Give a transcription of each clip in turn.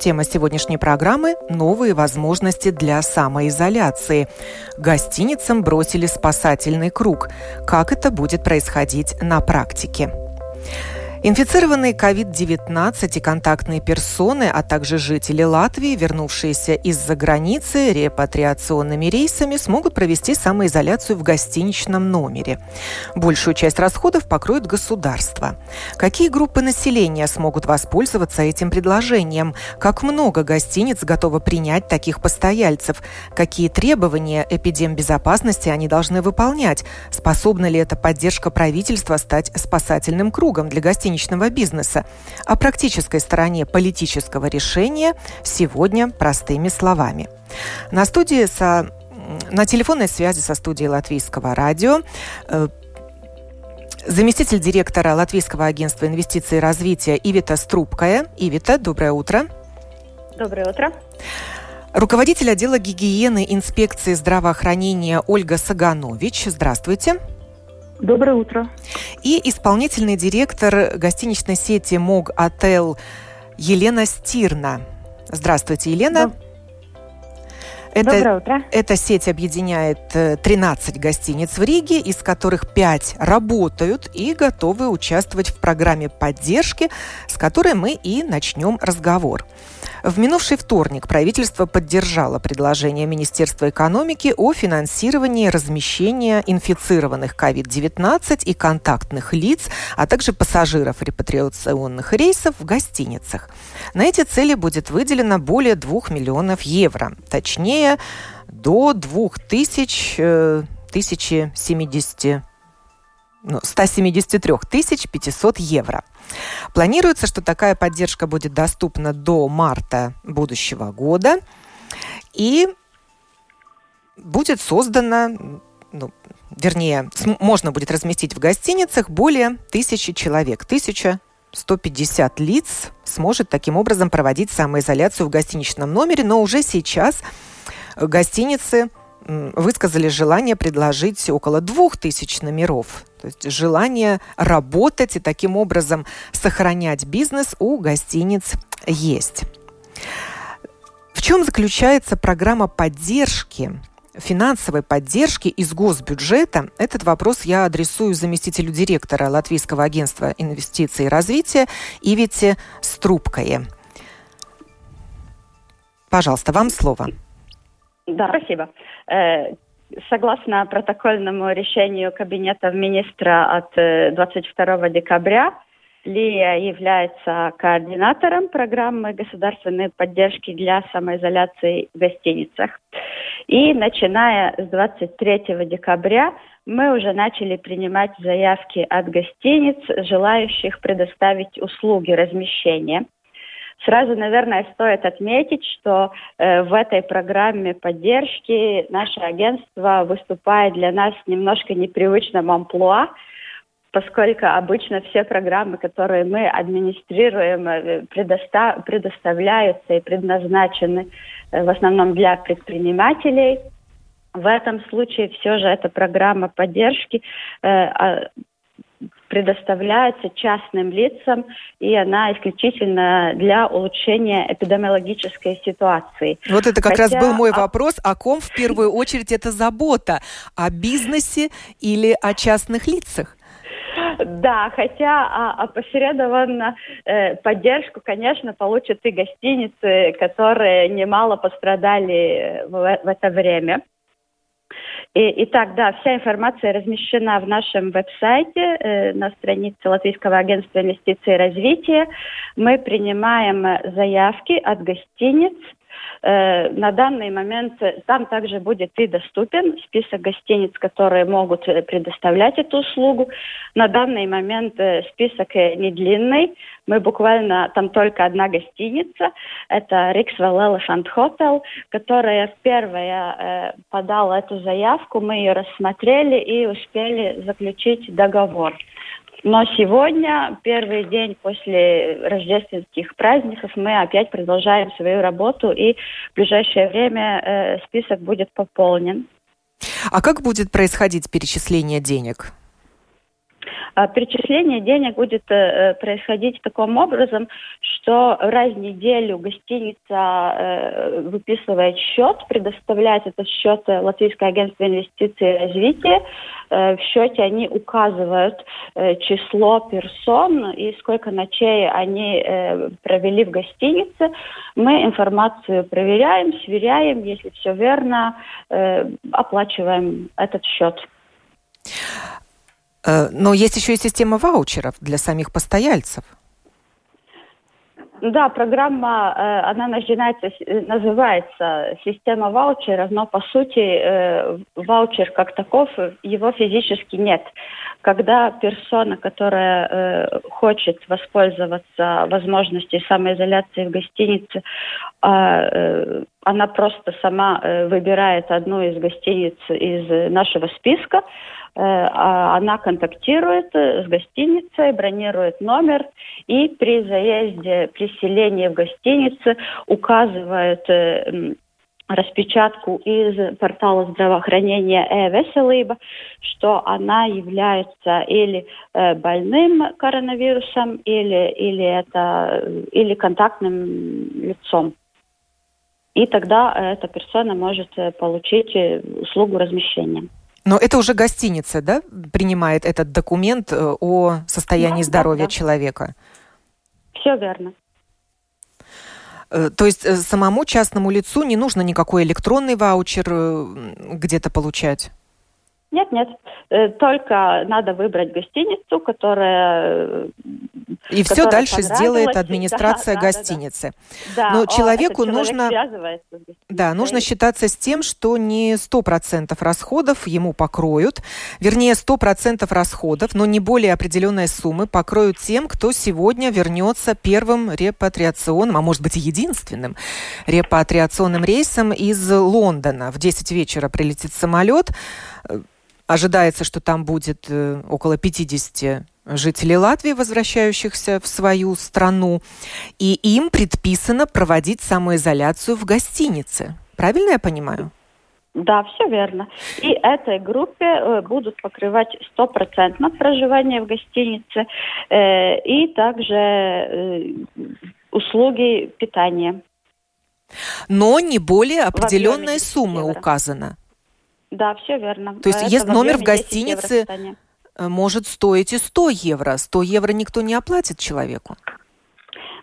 Тема сегодняшней программы – новые возможности для самоизоляции. Гостиницам бросили спасательный круг. Как это будет происходить на практике? Инфицированные COVID-19 и контактные персоны, а также жители Латвии, вернувшиеся из-за границы репатриационными рейсами, смогут провести самоизоляцию в гостиничном номере. Большую часть расходов покроет государство. Какие группы населения смогут воспользоваться этим предложением? Как много гостиниц готовы принять таких постояльцев? Какие требования эпидембезопасности они должны выполнять? Способна ли эта поддержка правительства стать спасательным кругом для гостиниц? Гостиничного бизнеса. О практической стороне политического решения сегодня простыми словами. На студии со на телефонной связи со студией Латвийского радио э, заместитель директора Латвийского агентства инвестиций и развития Ивита Струбкая. Ивита, доброе утро. Доброе утро. Руководитель отдела гигиены инспекции здравоохранения Ольга Саганович. Здравствуйте. Доброе утро. И исполнительный директор гостиничной сети МОГ Отел Елена Стирна. Здравствуйте, Елена. Да. Это, Доброе утро. Эта сеть объединяет 13 э, гостиниц в Риге, из которых 5 работают и готовы участвовать в программе поддержки, с которой мы и начнем разговор. В минувший вторник правительство поддержало предложение Министерства экономики о финансировании размещения инфицированных COVID-19 и контактных лиц, а также пассажиров репатриационных рейсов в гостиницах. На эти цели будет выделено более 2 миллионов евро, точнее до 2000 1070 173 500 евро. Планируется, что такая поддержка будет доступна до марта будущего года. И будет создана, ну, вернее, можно будет разместить в гостиницах более тысячи человек, 1150 лиц сможет таким образом проводить самоизоляцию в гостиничном номере, но уже сейчас гостиницы высказали желание предложить около двух тысяч номеров. То есть желание работать и таким образом сохранять бизнес у гостиниц есть. В чем заключается программа поддержки финансовой поддержки из госбюджета. Этот вопрос я адресую заместителю директора Латвийского агентства инвестиций и развития Ивите Струбкое. Пожалуйста, вам слово. Да, спасибо. Э, согласно протокольному решению Кабинета министра от 22 э, декабря, Лия является координатором программы государственной поддержки для самоизоляции в гостиницах. И начиная с 23 декабря мы уже начали принимать заявки от гостиниц, желающих предоставить услуги размещения – Сразу, наверное, стоит отметить, что э, в этой программе поддержки наше агентство выступает для нас немножко непривычным амплуа, поскольку обычно все программы, которые мы администрируем, э, предоста- предоставляются и предназначены э, в основном для предпринимателей. В этом случае все же эта программа поддержки э, предоставляется частным лицам, и она исключительно для улучшения эпидемиологической ситуации. Вот это как Хотя... раз был мой вопрос. О ком в первую очередь это забота? О бизнесе или о частных лицах? Да, хотя а, опосредованно э, поддержку, конечно, получат и гостиницы, которые немало пострадали в, в это время. Итак, да, вся информация размещена в нашем веб-сайте э, на странице Латвийского агентства инвестиций и развития. Мы принимаем заявки от гостиниц Э, на данный момент там также будет и доступен список гостиниц, которые могут предоставлять эту услугу. На данный момент список не длинный. Мы буквально, там только одна гостиница. Это Риксвелл Elephant Hotel, которая первая подала эту заявку. Мы ее рассмотрели и успели заключить договор. Но сегодня, первый день после рождественских праздников, мы опять продолжаем свою работу, и в ближайшее время э, список будет пополнен. А как будет происходить перечисление денег? А перечисление денег будет э, э, происходить таким образом, что раз в неделю гостиница э, выписывает счет, предоставляет этот счет Латвийское агентство инвестиций и развития. В счете они указывают число персон и сколько ночей они провели в гостинице. Мы информацию проверяем, сверяем, если все верно, оплачиваем этот счет. Э, но есть еще и система ваучеров для самих постояльцев. Да, программа, э, она начинается, называется система ваучеров, но по сути э, ваучер как таков, его физически нет. Когда персона, которая хочет воспользоваться возможностью самоизоляции в гостинице, а, она просто сама выбирает одну из гостиниц из нашего списка, Э, а она контактирует с гостиницей, бронирует номер и при заезде, при селении в гостинице указывает э, распечатку из портала здравоохранения «Э-Веселиба», что она является или э, больным коронавирусом, или, или, это, или контактным лицом. И тогда эта персона может получить услугу размещения. Но это уже гостиница, да, принимает этот документ э, о состоянии да, здоровья да, да. человека? Все верно. Э, то есть э, самому частному лицу не нужно никакой электронный ваучер где-то получать? Нет, нет. Только надо выбрать гостиницу, которая и все дальше сделает администрация да, гостиницы. Да, да. Но О, человеку нужно, да, нужно считаться с тем, что не 100% расходов ему покроют, вернее 100% расходов, но не более определенной суммы покроют тем, кто сегодня вернется первым репатриационным, а может быть и единственным репатриационным рейсом из Лондона. В 10 вечера прилетит самолет. Ожидается, что там будет э, около 50 жителей Латвии, возвращающихся в свою страну, и им предписано проводить самоизоляцию в гостинице. Правильно я понимаю? Да, все верно. И этой группе э, будут покрывать стопроцентно проживание в гостинице э, и также э, услуги питания. Но не более определенной суммы евро. указано. Да, все верно. То есть, есть номер в гостинице Э, может стоить и 100 евро. 100 евро никто не оплатит человеку.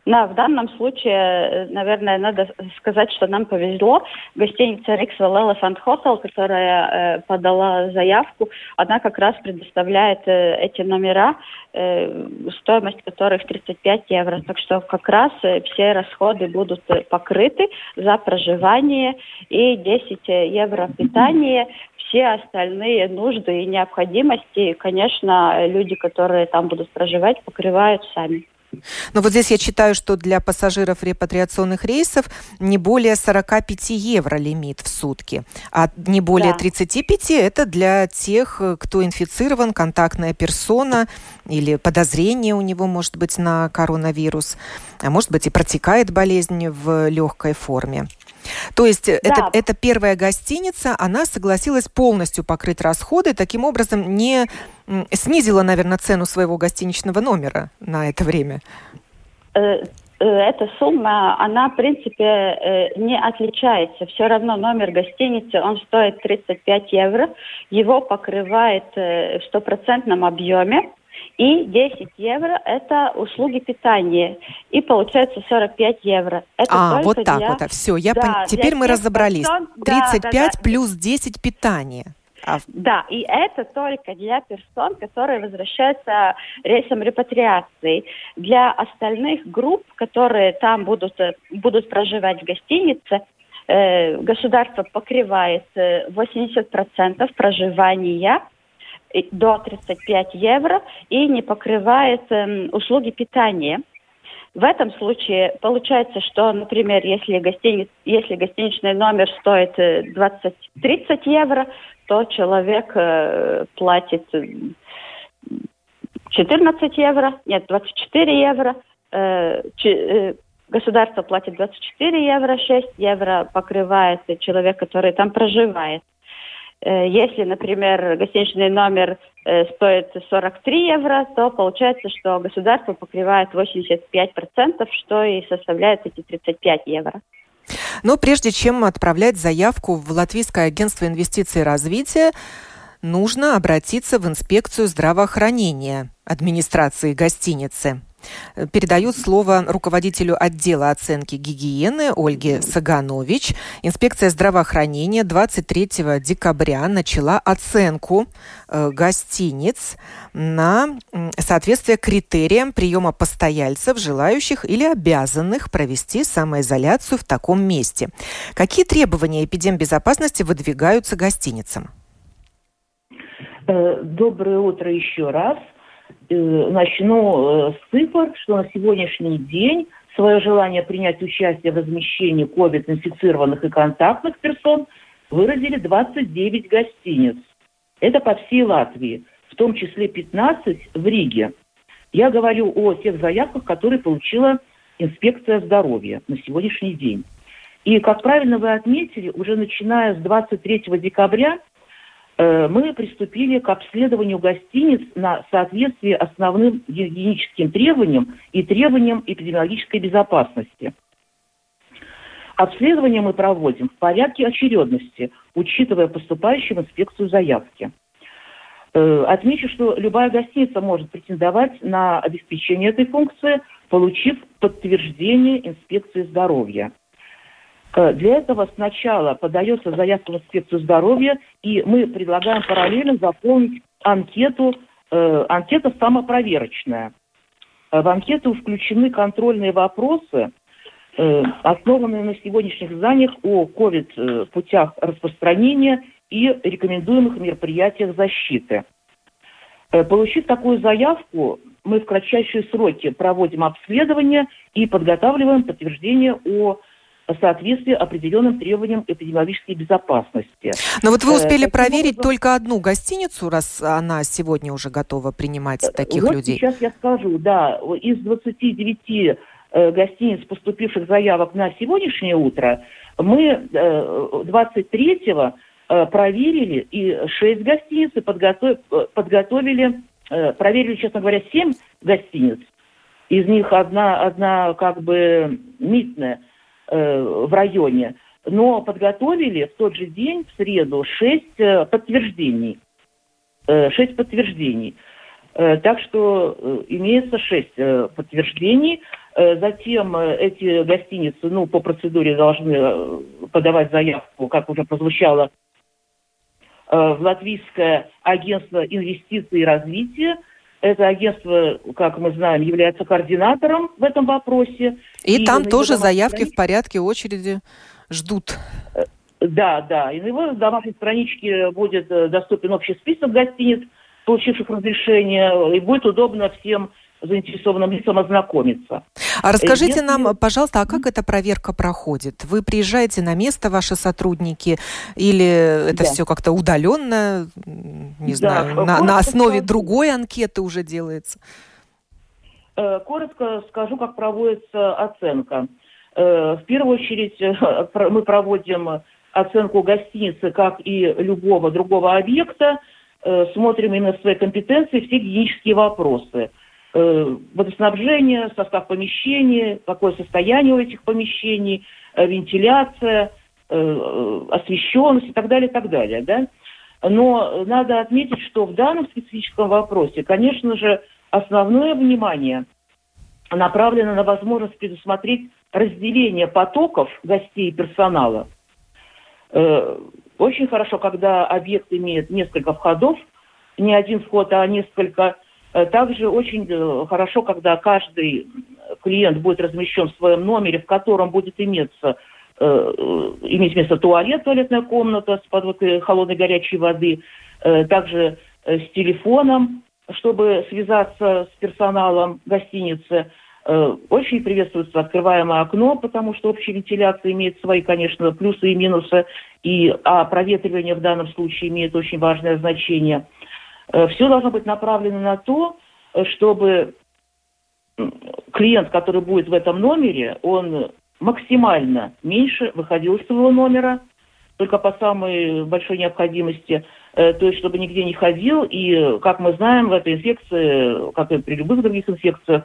Да, в данном случае, э, наверное, надо сказать, что нам повезло. Гостиница Rixwell Elephant Hotel, которая э, подала заявку, она как раз предоставляет э, эти номера, э, стоимость которых 35 евро. Так что как раз э, все расходы будут э, покрыты за проживание и 10 евро питание все остальные нужды и необходимости, конечно, люди, которые там будут проживать, покрывают сами. Но вот здесь я читаю, что для пассажиров репатриационных рейсов не более 45 евро лимит в сутки, а не более да. 35 это для тех, кто инфицирован, контактная персона или подозрение у него может быть на коронавирус, а может быть и протекает болезнь в легкой форме. То есть э, да. это, это первая гостиница, она согласилась полностью покрыть расходы, таким образом не снизила, наверное, цену своего гостиничного номера на это время. Э, э, эта сумма, она, в принципе, не отличается. Все равно номер гостиницы, он стоит 35 евро. Его покрывает в стопроцентном объеме. И 10 евро – это услуги питания. И получается 45 евро. Это а, вот так для... вот. Все, я да, пон... теперь мы разобрались. Персон... 35 да, да, да. плюс 10 питания. А... Да, и это только для персон, которые возвращаются рейсом репатриации. Для остальных групп, которые там будут, э, будут проживать в гостинице, э, государство покрывает 80% э, проживания до 35 евро и не покрывает э, услуги питания. В этом случае получается, что, например, если, гостиниц, если гостиничный номер стоит 20-30 э, евро, то человек э, платит 14 евро, нет, 24 евро, э, э, государство платит 24 евро, 6 евро покрывает человек, который там проживает. Э, если, например, гостиничный номер э, стоит 43 евро, то получается, что государство покрывает 85%, что и составляет эти 35 евро. Но прежде чем отправлять заявку в Латвийское агентство инвестиций и развития, нужно обратиться в инспекцию здравоохранения администрации гостиницы. Передаю слово руководителю отдела оценки гигиены Ольге Саганович. Инспекция здравоохранения 23 декабря начала оценку э, гостиниц на соответствие критериям приема постояльцев, желающих или обязанных провести самоизоляцию в таком месте. Какие требования эпидембезопасности выдвигаются гостиницам? Э, доброе утро еще раз. Э, начну э, с цифр, что на сегодняшний день свое желание принять участие в размещении COVID-инфицированных и контактных персон выразили 29 гостиниц. Это по всей Латвии, в том числе 15 в Риге. Я говорю о тех заявках, которые получила инспекция здоровья на сегодняшний день. И, как правильно вы отметили, уже начиная с 23 декабря Э, мы приступили к обследованию гостиниц на соответствие основным гигиеническим требованиям и требованиям эпидемиологической безопасности. Обследование мы проводим в порядке очередности, учитывая поступающую в инспекцию заявки. Э, отмечу, что любая гостиница может претендовать на обеспечение этой функции, получив подтверждение инспекции здоровья – Э, для этого сначала подается заявка в инспекцию здоровья, и мы предлагаем параллельно заполнить анкету, э, анкета самопроверочная. Э, в анкету включены контрольные вопросы, э, основанные на сегодняшних знаниях о COVID-путях распространения и рекомендуемых мероприятиях защиты. Э, получив такую заявку, мы в кратчайшие сроки проводим обследование и подготавливаем подтверждение о соответствии определенным требованиям эпидемиологической безопасности. Но вот вы э, успели Таким проверить образом, только одну гостиницу, раз она сегодня уже готова принимать э, таких вот людей. сейчас я скажу, да, из 29 э, гостиниц, поступивших заявок на сегодняшнее утро, мы 23-го проверили и 6 гостиниц и подготов, подготовили, проверили, честно говоря, 7 гостиниц. Из них одна, одна как бы митная – Э, в районе, но подготовили в тот же день, в среду, шесть э, подтверждений. Э, шесть подтверждений. Так что имеется шесть подтверждений. Затем эти гостиницы, ну, по процедуре должны подавать заявку, как уже прозвучало, в Латвийское агентство инвестиций и развития – это агентство, как мы знаем, является координатором в этом вопросе. И, и там тоже заявки страничке... в порядке очереди ждут. Э, да, да. И на его домашней страничке будет э, доступен общий список гостиниц, получивших разрешение, и будет удобно всем заинтересованным лицам ознакомиться. А расскажите Если... нам, пожалуйста, а как эта проверка проходит? Вы приезжаете на место, ваши сотрудники, или это да. все как-то удаленно, не да. знаю, на, на основе скажу. другой анкеты уже делается? Э, коротко скажу, как проводится оценка. Э, в первую очередь мы проводим оценку гостиницы, как и любого другого объекта, э, смотрим именно свои компетенции, все гигиенические вопросы – Э, водоснабжение, состав помещений, какое состояние у этих помещений, э, вентиляция, э, освещенность и так далее, и так далее. Да? Но надо отметить, что в данном специфическом вопросе, конечно же, основное внимание направлено на возможность предусмотреть разделение потоков гостей и персонала. Очень хорошо, когда объект имеет несколько входов, не один вход, а несколько. Также очень хорошо, когда каждый клиент будет размещен в своем номере, в котором будет иметься иметь место туалет, туалетная комната с подводкой холодной горячей воды, также с телефоном, чтобы связаться с персоналом гостиницы. Э, очень приветствуется открываемое окно, потому что общая вентиляция имеет свои, конечно, плюсы и минусы, и, а проветривание в данном случае имеет очень важное значение. Э, Все должно быть направлено на то, чтобы клиент, который будет в этом номере, он максимально меньше выходил из своего номера, только по самой большой необходимости, э, то есть чтобы нигде не ходил. И, как мы знаем, в этой инфекции, как и при любых других инфекциях,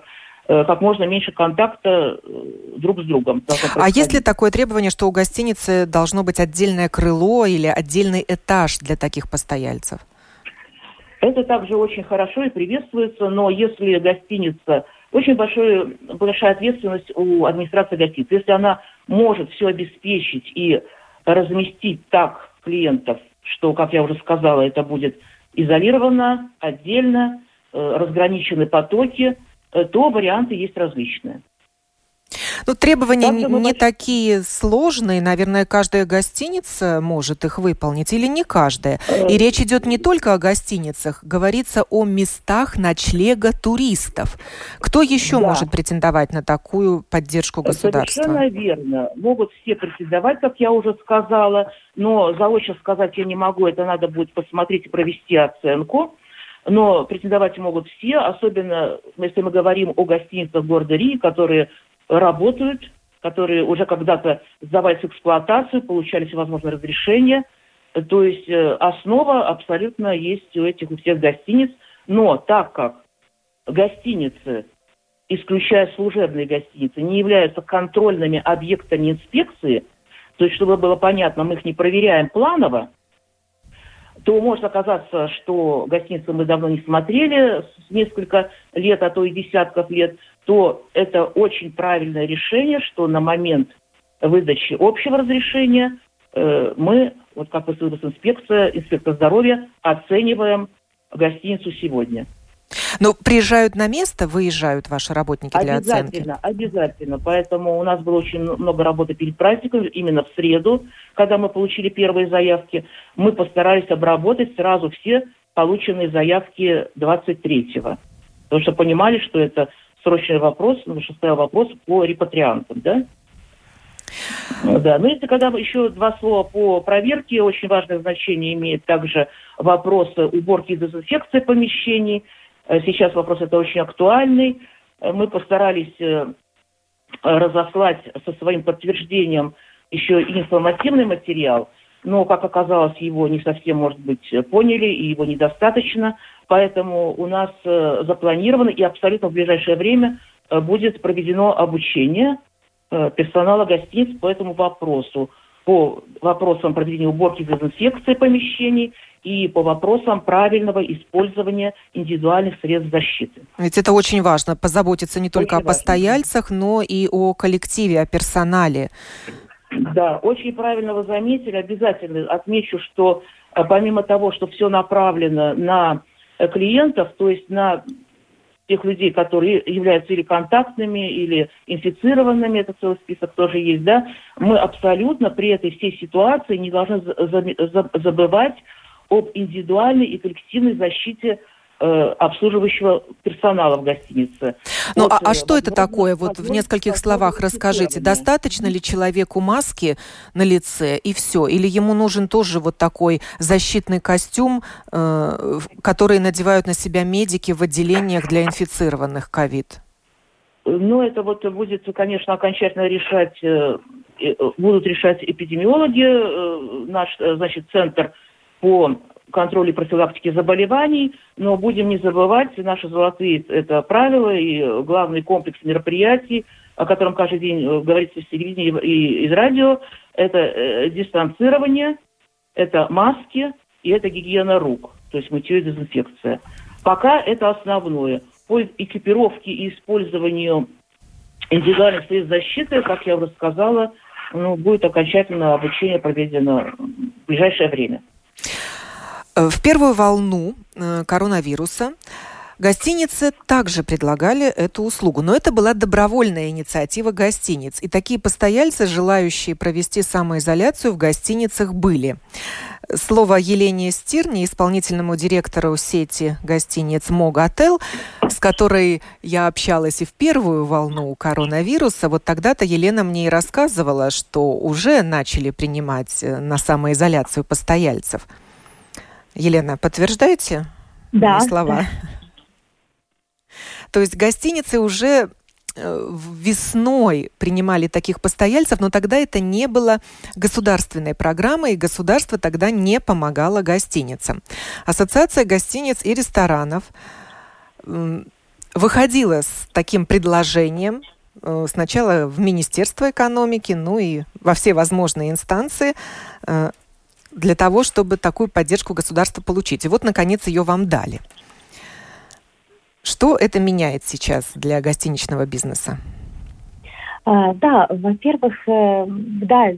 э, как можно меньше контакта э, друг с другом. А есть ли такое требование, что у гостиницы должно быть отдельное крыло или отдельный этаж для таких постояльцев? Это также очень хорошо и приветствуется, но если гостиница очень большой, большая ответственность у администрации гостиницы. Если она может все обеспечить и разместить так клиентов, что, как я уже сказала, это будет изолировано, отдельно, э, разграничены потоки, э, то варианты есть различные. Ну, требования не, не такие сложные. Наверное, каждая гостиница может их выполнить или не каждая. Э, И речь идет не только о гостиницах. Говорится о местах ночлега туристов. Кто еще да. может претендовать на такую поддержку государства? Совершенно верно. Могут все претендовать, как я уже сказала. Но заочно сказать я не могу. Это надо будет посмотреть и провести оценку. Но претендовать могут все, особенно если мы говорим о гостиницах города Риги, которые работают, которые уже когда-то сдавались в эксплуатацию, получали всевозможные разрешения. То есть э, основа абсолютно есть у этих у всех гостиниц. Но так как гостиницы, исключая служебные гостиницы, не являются контрольными объектами инспекции, то есть, чтобы было понятно, мы их не проверяем планово, то может оказаться, что гостиницы мы давно не смотрели, несколько лет, а то и десятков лет, то это очень правильное решение, что на момент выдачи общего разрешения э, мы, вот как высылась инспекция, инспектор здоровья, оцениваем гостиницу сегодня. Но приезжают на место, выезжают ваши работники для оценки? Обязательно, обязательно. Поэтому у нас было очень много работы перед праздником, именно в среду, когда мы получили первые заявки. Мы постарались обработать сразу все полученные заявки 23-го. Потому что понимали, что это срочный вопрос, потому что стоял вопрос по репатриантам, да? Да, ну если когда еще два слова по проверке, очень важное значение имеет также вопрос уборки и дезинфекции помещений. Э, сейчас вопрос это очень актуальный. Э, мы постарались э, разослать со своим подтверждением еще и информативный материал, но, как оказалось, его не совсем, может быть, поняли, и его недостаточно. Поэтому у нас запланировано и абсолютно в ближайшее время будет проведено обучение персонала гостиниц по этому вопросу, по вопросам проведения уборки и дезинфекции помещений и по вопросам правильного использования индивидуальных средств защиты. Ведь это очень важно, позаботиться не только очень о постояльцах, важно. но и о коллективе, о персонале. Да, очень правильно вы заметили. Обязательно отмечу, что э, помимо того, что все направлено на э, клиентов, то есть на тех людей, которые являются или контактными, или инфицированными, это целый список тоже есть, да, мы абсолютно при этой всей ситуации не должны забывать об индивидуальной и коллективной защите э, обслуживающего персонала в гостинице. Ну вот, а, а что это такое? Вот в нескольких словах расскажите. Достаточно ли человеку маски на лице и все? Или ему нужен тоже вот такой защитный костюм, э, который надевают на себя медики в отделениях для инфицированных ковид? Ну, это вот будет, конечно, окончательно решать, э, э будут решать эпидемиологи. Э, наш, э, значит, центр по контролю и профилактике заболеваний, но будем не забывать наши золотые это правила и главный комплекс мероприятий, о котором каждый день э, говорится в телевидении и из радио, это э, дистанцирование, это маски и это гигиена рук, то есть мытье и дезинфекция. Пока это основное. По экипировке и использованию индивидуальных средств защиты, как я уже сказала, ну, будет окончательно обучение проведено в ближайшее время. В первую волну коронавируса Гостиницы также предлагали эту услугу, но это была добровольная инициатива гостиниц. И такие постояльцы, желающие провести самоизоляцию в гостиницах, были. Слово Елене Стирни, исполнительному директору сети гостиниц Моготел, с которой я общалась и в первую волну коронавируса. Вот тогда-то Елена мне и рассказывала, что уже начали принимать э, на самоизоляцию постояльцев. Елена, подтверждаете да. мои слова? То есть гостиницы уже э, весной принимали таких постояльцев, но тогда это не было государственной программой, и государство тогда не помогало гостиницам. Ассоциация гостиниц и ресторанов выходила с таким предложением э, сначала в Министерство экономики, ну и во все возможные инстанции э, для того, чтобы такую поддержку государства получить. И вот, наконец, ее вам дали. Что это меняет сейчас для гостиничного бизнеса? А, да, во-первых, э, да,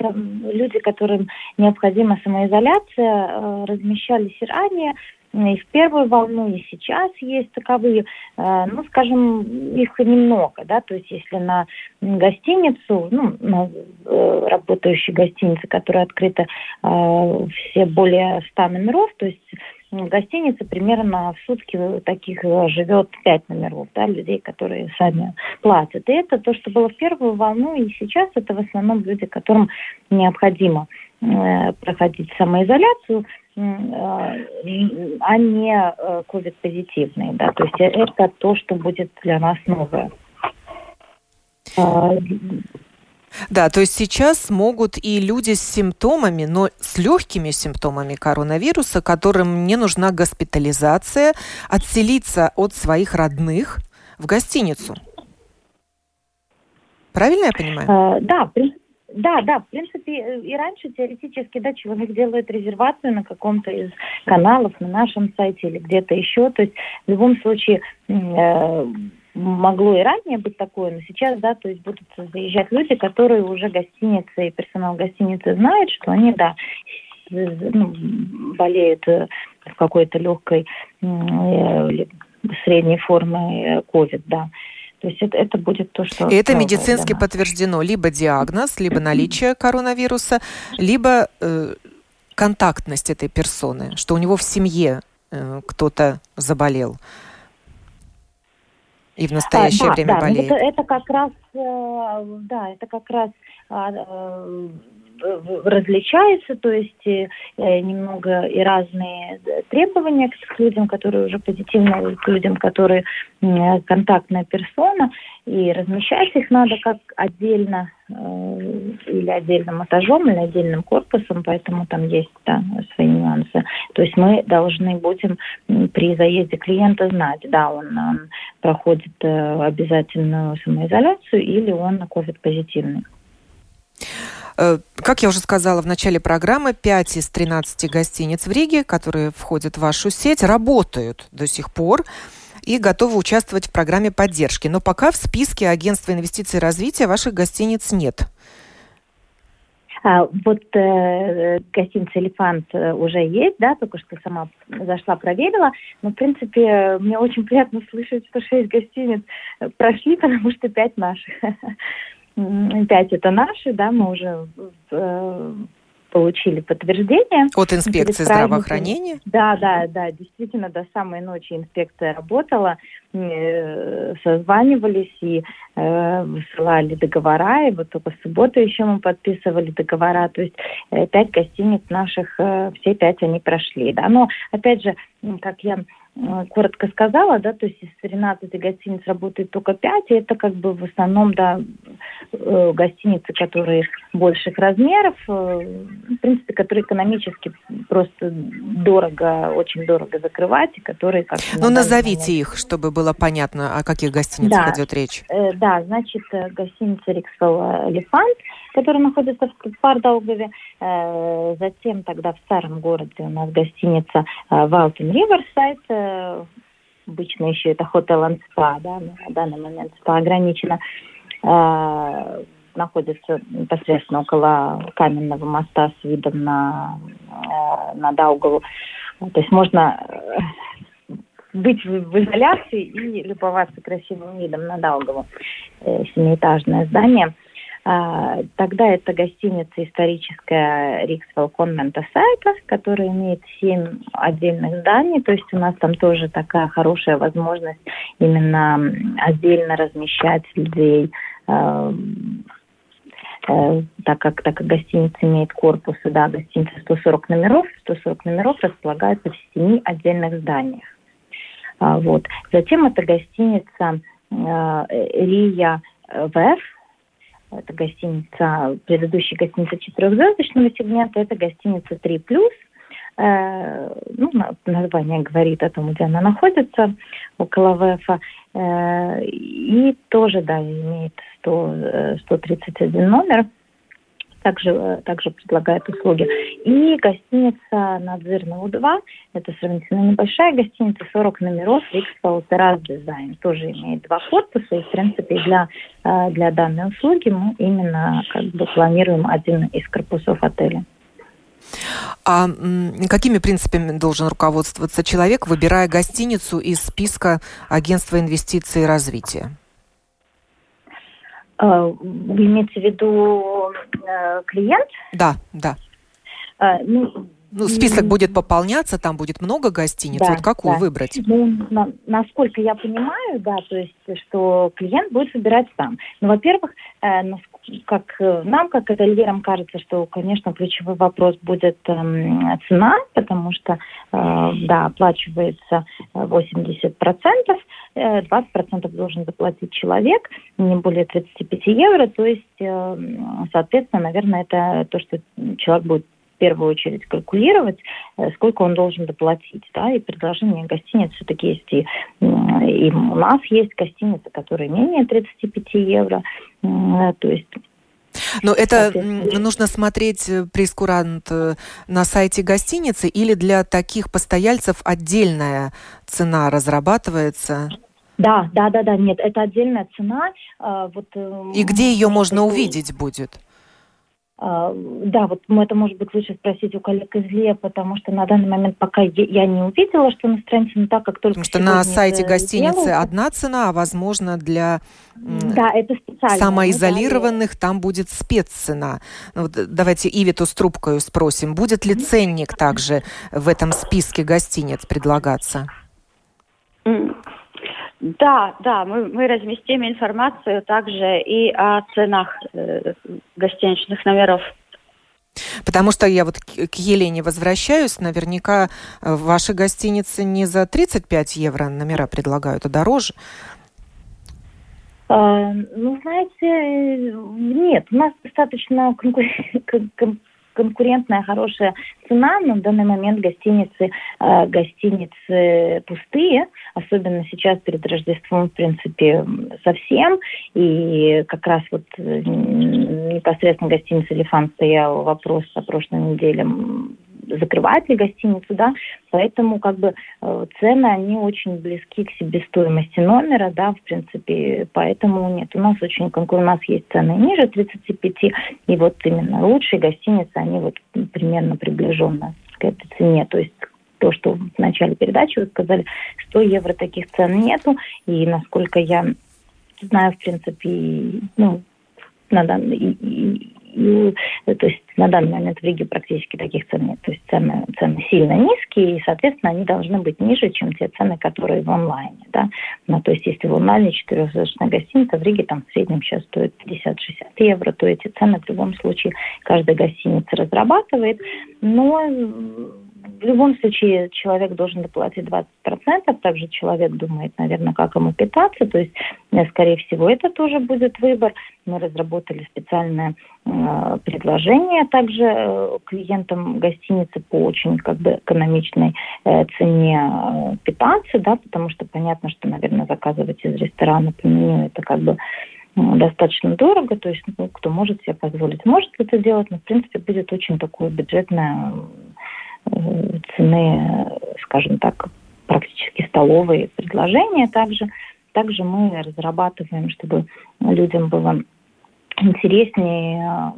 люди, которым необходима самоизоляция, э, размещались ранее, и в первую волну, и сейчас есть таковые, э, ну, скажем, их немного, да, то есть если на гостиницу, ну, на работающие гостиницы, которая открыта все более 100 номеров, то есть в гостинице примерно в сутки таких э, живет пять номеров, да, людей, которые сами платят. И это то, что было в первую волну, и сейчас это в основном люди, которым необходимо э, проходить самоизоляцию, э, а не э, ковид-позитивные. Да? То есть это то, что будет для нас новое. А, да, то есть сейчас могут и люди с симптомами, но с легкими симптомами коронавируса, которым не нужна госпитализация, отселиться от своих родных в гостиницу. Правильно я понимаю? А, да, да, да, в принципе, и раньше теоретически, да, человек делает резервацию на каком-то из каналов, на нашем сайте или где-то еще. То есть в любом случае э, могло и ранее быть такое, но сейчас, да, то есть будут заезжать люди, которые уже гостиницы и персонал гостиницы знают, что они, да, ну, болеют э, в какой-то легкой э, средней формы COVID, э, да. То есть это, это будет то, что... И это медицински подтверждено. Либо диагноз, либо наличие коронавируса, либо э, контактность этой персоны, что у него в семье э, кто-то заболел и в настоящее а, да, время да, болеет. Это, это как раз, э, да, это как раз а, э, различается, то есть э, немного и разные требования к людям, которые уже позитивны, к людям, которые э, контактная персона, и размещать их надо как отдельно э, или отдельным этажом, или отдельным корпусом, поэтому там есть да, свои нюансы. То есть мы должны будем при заезде клиента знать, да, он, он проходит обязательную самоизоляцию или он COVID-позитивный. Э, как я уже сказала в начале программы, 5 из 13 гостиниц в Риге, которые входят в вашу сеть, работают до сих пор и готовы участвовать в программе поддержки. Но пока в списке агентства инвестиций и развития ваших гостиниц нет. А, вот э, гостиница «Элефант» уже есть, да, только что сама зашла, проверила. Но, в принципе, мне очень приятно слышать, что шесть гостиниц прошли, потому что пять наших. Пять это наши, да, мы уже э, получили подтверждение. От инспекции здравоохранения? Да, да, да, действительно, до самой ночи инспекция работала, э, созванивались и э, высылали договора, и вот только в субботу еще мы подписывали договора, то есть э, пять гостиниц наших, э, все пять они прошли, да, но опять же, как я коротко сказала, да, то есть из 13 гостиниц работает только 5, и это как бы в основном, да, э, гостиницы, которые больших размеров, э, в принципе, которые экономически просто дорого, очень дорого закрывать, и которые как Ну, назовите их, чтобы было понятно, о каких гостиницах да, идет речь. Э, да, значит, гостиница Риксвелл Элефант, которая находится в Пардаугове, э, затем тогда в старом городе у нас гостиница Валтен Риверсайд, обычно еще это Hotel and Spa, да, на данный момент спа ограничено. Э, находится непосредственно около каменного моста с видом на, э, на Даугаву. То есть можно э, быть в изоляции и любоваться красивым видом на Даугаву. Семиэтажное здание. А, тогда это гостиница историческая Риксвелл Конвента Сайтов, которая имеет семь отдельных зданий. То есть у нас там тоже такая хорошая возможность именно отдельно размещать людей а, э, так как, так как гостиница имеет корпус, да, гостиница 140 номеров, 140 номеров располагается в семи отдельных зданиях. А, вот. Затем это гостиница э, Рия ВФ, это гостиница, предыдущая гостиница четырехзвездочного сегмента, это гостиница 3+. Э, ну, название говорит о том, где она находится, около ВЭФа. Э, и тоже, да, имеет 100, 131 э, номер также, э, также предлагает услуги. И гостиница Надзирного 2, это сравнительно небольшая гостиница, 40 номеров, Террас Дизайн, тоже имеет два корпуса, и, в принципе, для, э, для данной услуги мы именно как бы планируем один из корпусов отеля. А какими принципами должен руководствоваться человек, выбирая гостиницу из списка агентства инвестиций и развития? Э, вы имеете в виду э, клиент? Да, да. А, ну, ну, список будет пополняться, там будет много гостиниц. Да, вот какую да. выбрать? Ну, на, насколько я понимаю, да, то есть, что клиент будет выбирать сам. Ну, во-первых, э, как э, нам, как ательерам, кажется, что, конечно, ключевой вопрос будет э, цена, потому что, э, да, оплачивается 80%, э, 20% должен заплатить человек, не более 35 евро, то есть, э, соответственно, наверное, это то, что человек будет первую очередь калькулировать, э, сколько он должен доплатить. Да? И предложение гостиниц все-таки есть. И, и у нас есть гостиницы, которые менее 35 евро. То есть но это нужно смотреть э, прескурант э, на сайте гостиницы или для таких постояльцев отдельная цена разрабатывается? Да, да, да, да, нет, это отдельная цена. А, вот, И где ее можно увидеть будет? А, да, вот это может быть лучше спросить у коллег из ЛЕ, потому что на данный момент пока я не увидела, что на странице, но так как только Потому что на сайте гостиницы делают, одна цена, а возможно для да, это самоизолированных да, там будет спеццена. Ну, вот давайте Ивиту с трубкой спросим, будет ли ценник также в этом списке гостиниц предлагаться? Да, да, мы, мы разместим информацию также и о ценах э, гостиничных номеров. Потому что я вот к Елене возвращаюсь, наверняка э, ваши гостиницы не за 35 евро номера предлагают, а дороже. А, ну, знаете, нет, у нас достаточно конкурентная хорошая цена, но в данный момент гостиницы, э, гостиницы пустые, особенно сейчас перед Рождеством, в принципе, совсем. И как раз вот непосредственно гостиница «Элефант» стоял вопрос на прошлой неделе закрывать ли гостиницу, да, поэтому как бы э, цены, они очень близки к себестоимости номера, да, в принципе, поэтому нет, у нас очень конкурент, у нас есть цены ниже 35, и вот именно лучшие гостиницы, они вот примерно приближены к этой цене, то есть то, что в начале передачи вы сказали, 100 евро таких цен нету, и насколько я знаю, в принципе, ну, на данный, и, и, и, то есть на данный момент в Риге практически таких цен нет. То есть цены, цены сильно низкие, и, соответственно, они должны быть ниже, чем те цены, которые в онлайне. Да? Ну, то есть если в онлайне четырехзвездочная гостиница, в Риге там в среднем сейчас стоит 50-60 евро, то эти цены в любом случае каждая гостиница разрабатывает. Но в любом случае человек должен доплатить 20%, также человек думает, наверное, как ему питаться, то есть, э, скорее всего, это тоже будет выбор. Мы разработали специальное э, предложение также э, клиентам гостиницы по очень как бы экономичной э, цене э, питаться, да, потому что понятно, что, наверное, заказывать из ресторана по меню это как бы достаточно дорого, то есть ну, кто может себе позволить, может это делать, но в принципе будет очень такое бюджетное цены, скажем так, практически столовые предложения. Также, также мы разрабатываем, чтобы людям было интереснее,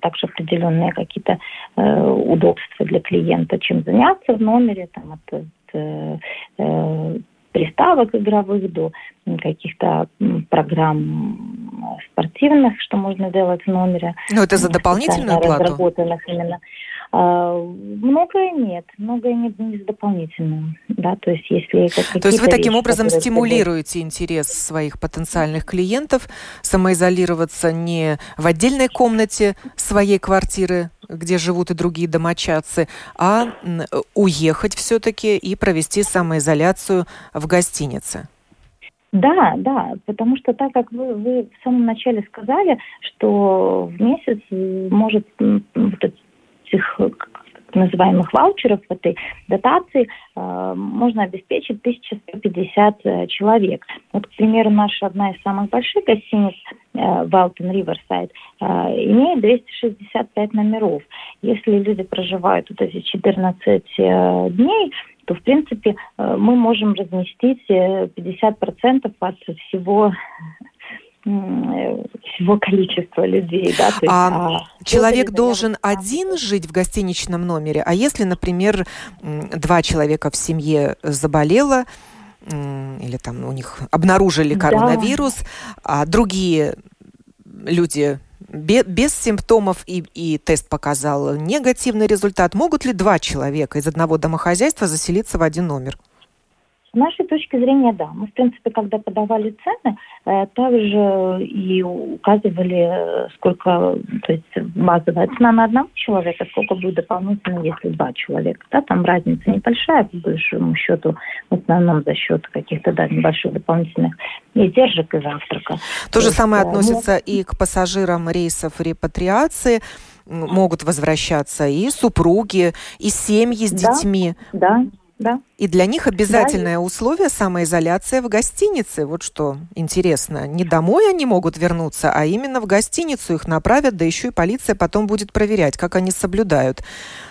также определенные какие-то э, удобства для клиента, чем заняться в номере, там, от, от э, приставок игровых до каких-то программ спортивных, что можно делать в номере. Ну, это за дополнительную плату? Разработанных именно. А, многое нет, многое не, не с дополнительным, да, то есть если То есть вы таким вещи, образом стимулируете интерес своих потенциальных клиентов самоизолироваться не в отдельной комнате своей квартиры, где живут и другие домочадцы, а уехать все-таки и провести самоизоляцию в гостинице. Да, да, потому что так как вы, вы в самом начале сказали, что в месяц называемых ваучеров, этой дотации, э, можно обеспечить 1150 э, человек. Вот, к примеру, наша одна из самых больших гостиниц, э, Валтон Риверсайд, имеет 265 номеров. Если люди проживают вот эти 14 э, дней, то, в принципе, мы можем разместить 50% э, от всего всего количества людей. Да? То есть, а, а человек должен один жить в гостиничном номере, а если, например, два человека в семье заболело, или там у них обнаружили коронавирус, да. а другие люди без, без симптомов и, и тест показал негативный результат, могут ли два человека из одного домохозяйства заселиться в один номер? С нашей точки зрения, да. Мы, в принципе, когда подавали цены, э, также и указывали, э, сколько, то есть базовая цена на одного человека, сколько будет дополнительно, если два человека. Да, там разница небольшая, по большому счету, в основном за счет каких-то да, небольших дополнительных издержек и завтрака. То, то же есть, самое э, относится ну, и к пассажирам рейсов репатриации могут возвращаться и супруги, и семьи с да, детьми. Да, да. И для них обязательное да. условие самоизоляция в гостинице. Вот что интересно. Не домой они могут вернуться, а именно в гостиницу их направят, да еще и полиция потом будет проверять, как они соблюдают.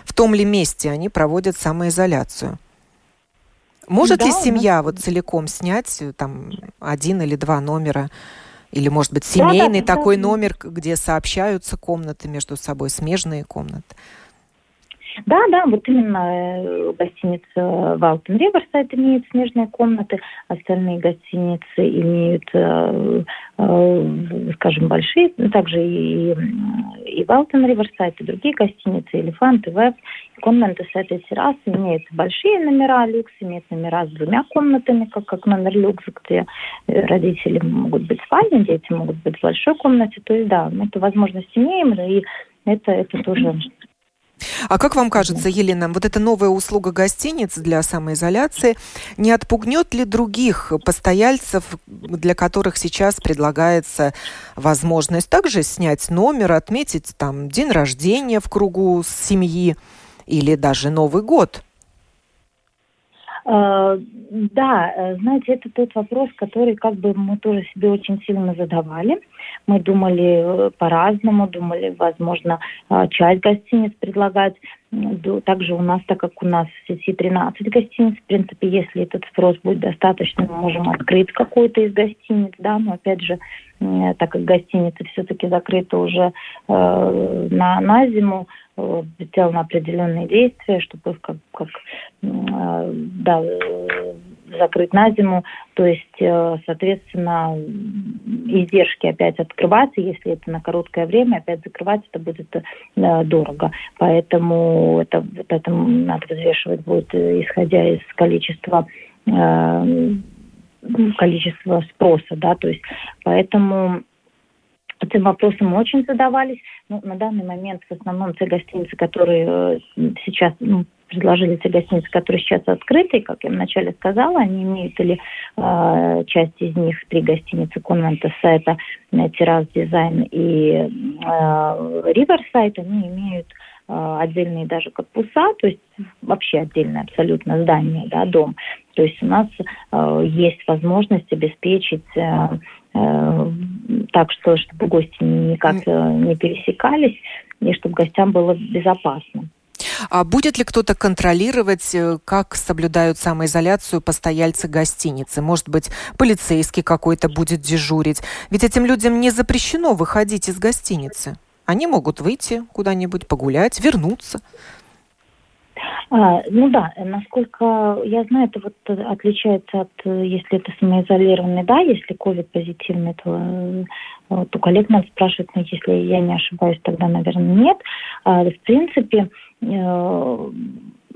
В том ли месте они проводят самоизоляцию. Может да, ли семья вот целиком снять э, там один или два номера? Или, может быть, семейный да, да, такой да. номер, где сообщаются комнаты между собой, смежные комнаты? Да, да, вот именно э, гостиница Валтон Риверсайд имеет смежные комнаты, остальные гостиницы имеют, э, э, скажем, большие, ну, также и, и Валтон Риверсайд, и другие гостиницы, Элефант, и Веб. Комнаты с этой террасы имеют большие номера, люкс имеет номера с двумя комнатами, как, как номер люкс, где родители могут быть в спальне, дети могут быть в большой комнате. То есть, да, эту возможность имеем, и это, это тоже а как вам кажется, Елена, вот эта новая услуга гостиниц для самоизоляции не отпугнет ли других постояльцев, для которых сейчас предлагается возможность также снять номер, отметить там день рождения в кругу семьи или даже Новый год? Э, да, э, знаете, это тот вопрос, который как бы мы тоже себе очень сильно задавали. Мы думали э, по-разному, думали, возможно, часть гостиниц предлагать. Также у нас, так как у нас в сети 13 гостиниц, в принципе, если этот спрос будет достаточно, мы можем открыть какой-то из гостиниц, да, но опять же, так как гостиницы все-таки закрыты уже э, на, на зиму, э, сделаны определенные действия, чтобы как, как э, да, закрыть на зиму. То есть, э, соответственно, издержки опять открываться, если это на короткое время, опять закрывать это будет э, дорого. Поэтому это, вот это надо взвешивать будет, э, исходя из количества количества спроса, да, то есть поэтому Этим вопросом очень задавались. Ну, на данный момент в основном те гостиницы, которые сейчас ну, предложили те гостиницы, которые сейчас открыты, как я вначале сказала, они имеют или э, часть из них, три гостиницы Конвента Сайта, э, Террас Дизайн и э, Риверсайд, они имеют э, отдельные даже корпуса, то есть вообще отдельное абсолютно здание, да, дом. То есть у нас э, есть возможность обеспечить э, э, так, что чтобы гости никак э, не пересекались и чтобы гостям было безопасно. А будет ли кто-то контролировать, э, как соблюдают самоизоляцию постояльцы гостиницы? Может быть, полицейский какой-то будет дежурить? Ведь этим людям не запрещено выходить из гостиницы. Они могут выйти куда-нибудь, погулять, вернуться. А, ну да, насколько я знаю, это вот отличается от, если это самоизолированный, да, если COVID позитивный, то э, вот у коллег надо спрашивать, но если я не ошибаюсь, тогда, наверное, нет. А, в принципе, э,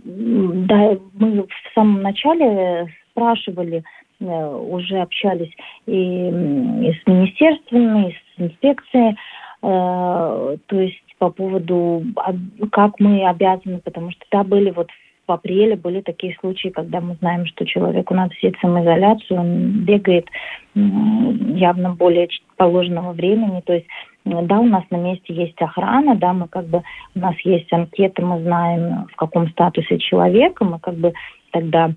да, мы в самом начале спрашивали, э, уже общались и, и с министерствами, и с инспекцией, то есть по поводу, как мы обязаны, потому что да, были вот в апреле были такие случаи, когда мы знаем, что человек у нас сидит в самоизоляцию, он бегает явно более положенного времени, то есть да, у нас на месте есть охрана, да, мы как бы, у нас есть анкеты, мы знаем, в каком статусе человека, мы как бы тогда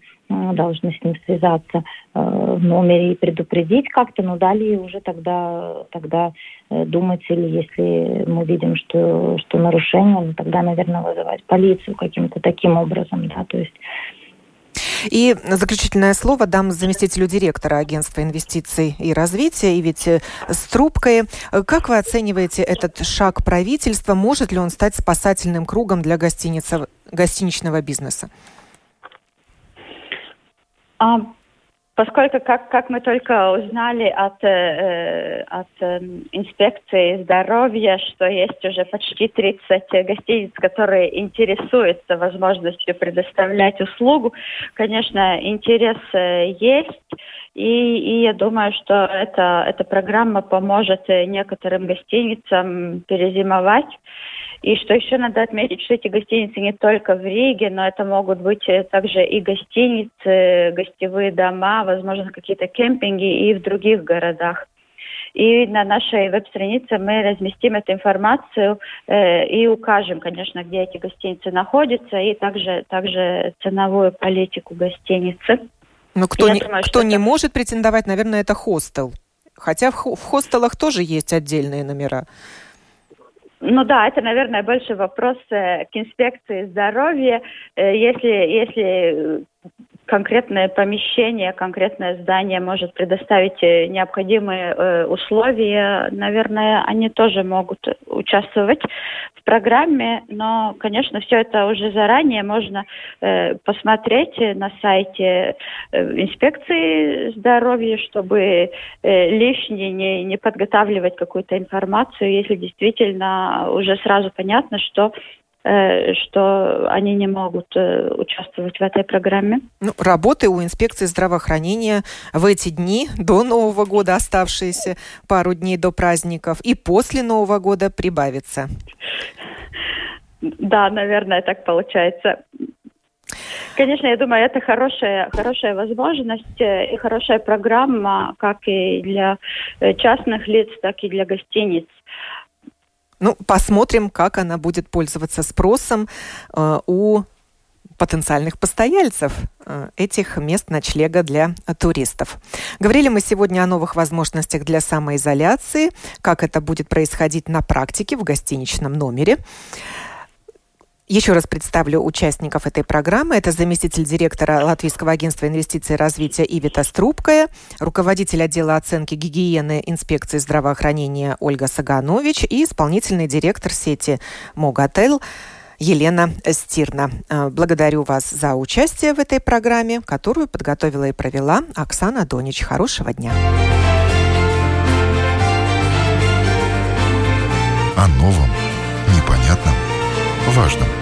должны с ним связаться э, в номере и предупредить как-то, но далее уже тогда, тогда э, думать или если мы видим, что, что нарушение, ну, тогда, наверное, вызывать полицию каким-то таким образом, да, то есть и заключительное слово дам заместителю директора агентства инвестиций и развития, и ведь э, с трубкой. Как вы оцениваете этот шаг правительства? Может ли он стать спасательным кругом для гостиницы, гостиничного бизнеса? А, поскольку, как, как мы только узнали от, э, от э, инспекции здоровья, что есть уже почти 30 гостиниц, которые интересуются возможностью предоставлять услугу, конечно, интерес э, есть. И, и я думаю, что эта, эта программа поможет некоторым гостиницам перезимовать. И что еще надо отметить, что эти гостиницы не только в Риге, но это могут быть э, также и гостиницы, гостевые дома, возможно, какие-то кемпинги и в других городах. И на нашей веб-странице мы разместим эту информацию э, и укажем, конечно, где эти гостиницы находятся, и также, также ценовую политику гостиницы. Но кто, не, думаю, кто не это... может претендовать, наверное, это хостел. Хотя в, в хостелах тоже есть отдельные номера. Ну да, это, наверное, больше вопрос э, к инспекции здоровья. Э, если, если конкретное помещение, конкретное здание может предоставить э, необходимые э, условия, наверное, они тоже могут участвовать в программе, но, конечно, все это уже заранее можно э, посмотреть на сайте э, инспекции здоровья, чтобы э, лишнее не, не подготавливать какую-то информацию, если действительно уже сразу понятно, что что они не могут э, участвовать в этой программе. Ну, работы у инспекции здравоохранения в эти дни до Нового года, оставшиеся пару дней до праздников, и после Нового года прибавится. Да, наверное, так получается. Конечно, я думаю, это хорошая, хорошая возможность э, и хорошая программа как и для частных лиц, так и для гостиниц. Ну, посмотрим, как она будет пользоваться спросом э, у потенциальных постояльцев э, этих мест ночлега для туристов. Говорили мы сегодня о новых возможностях для самоизоляции, как это будет происходить на практике в гостиничном номере. Еще раз представлю участников этой программы. Это заместитель директора Латвийского агентства инвестиций и развития Ивита Струбкая, руководитель отдела оценки гигиены инспекции здравоохранения Ольга Саганович и исполнительный директор сети Моготел Елена Стирна. Э, благодарю вас за участие в этой программе, которую подготовила и провела Оксана Донич. Хорошего дня. О новом, непонятном, важном –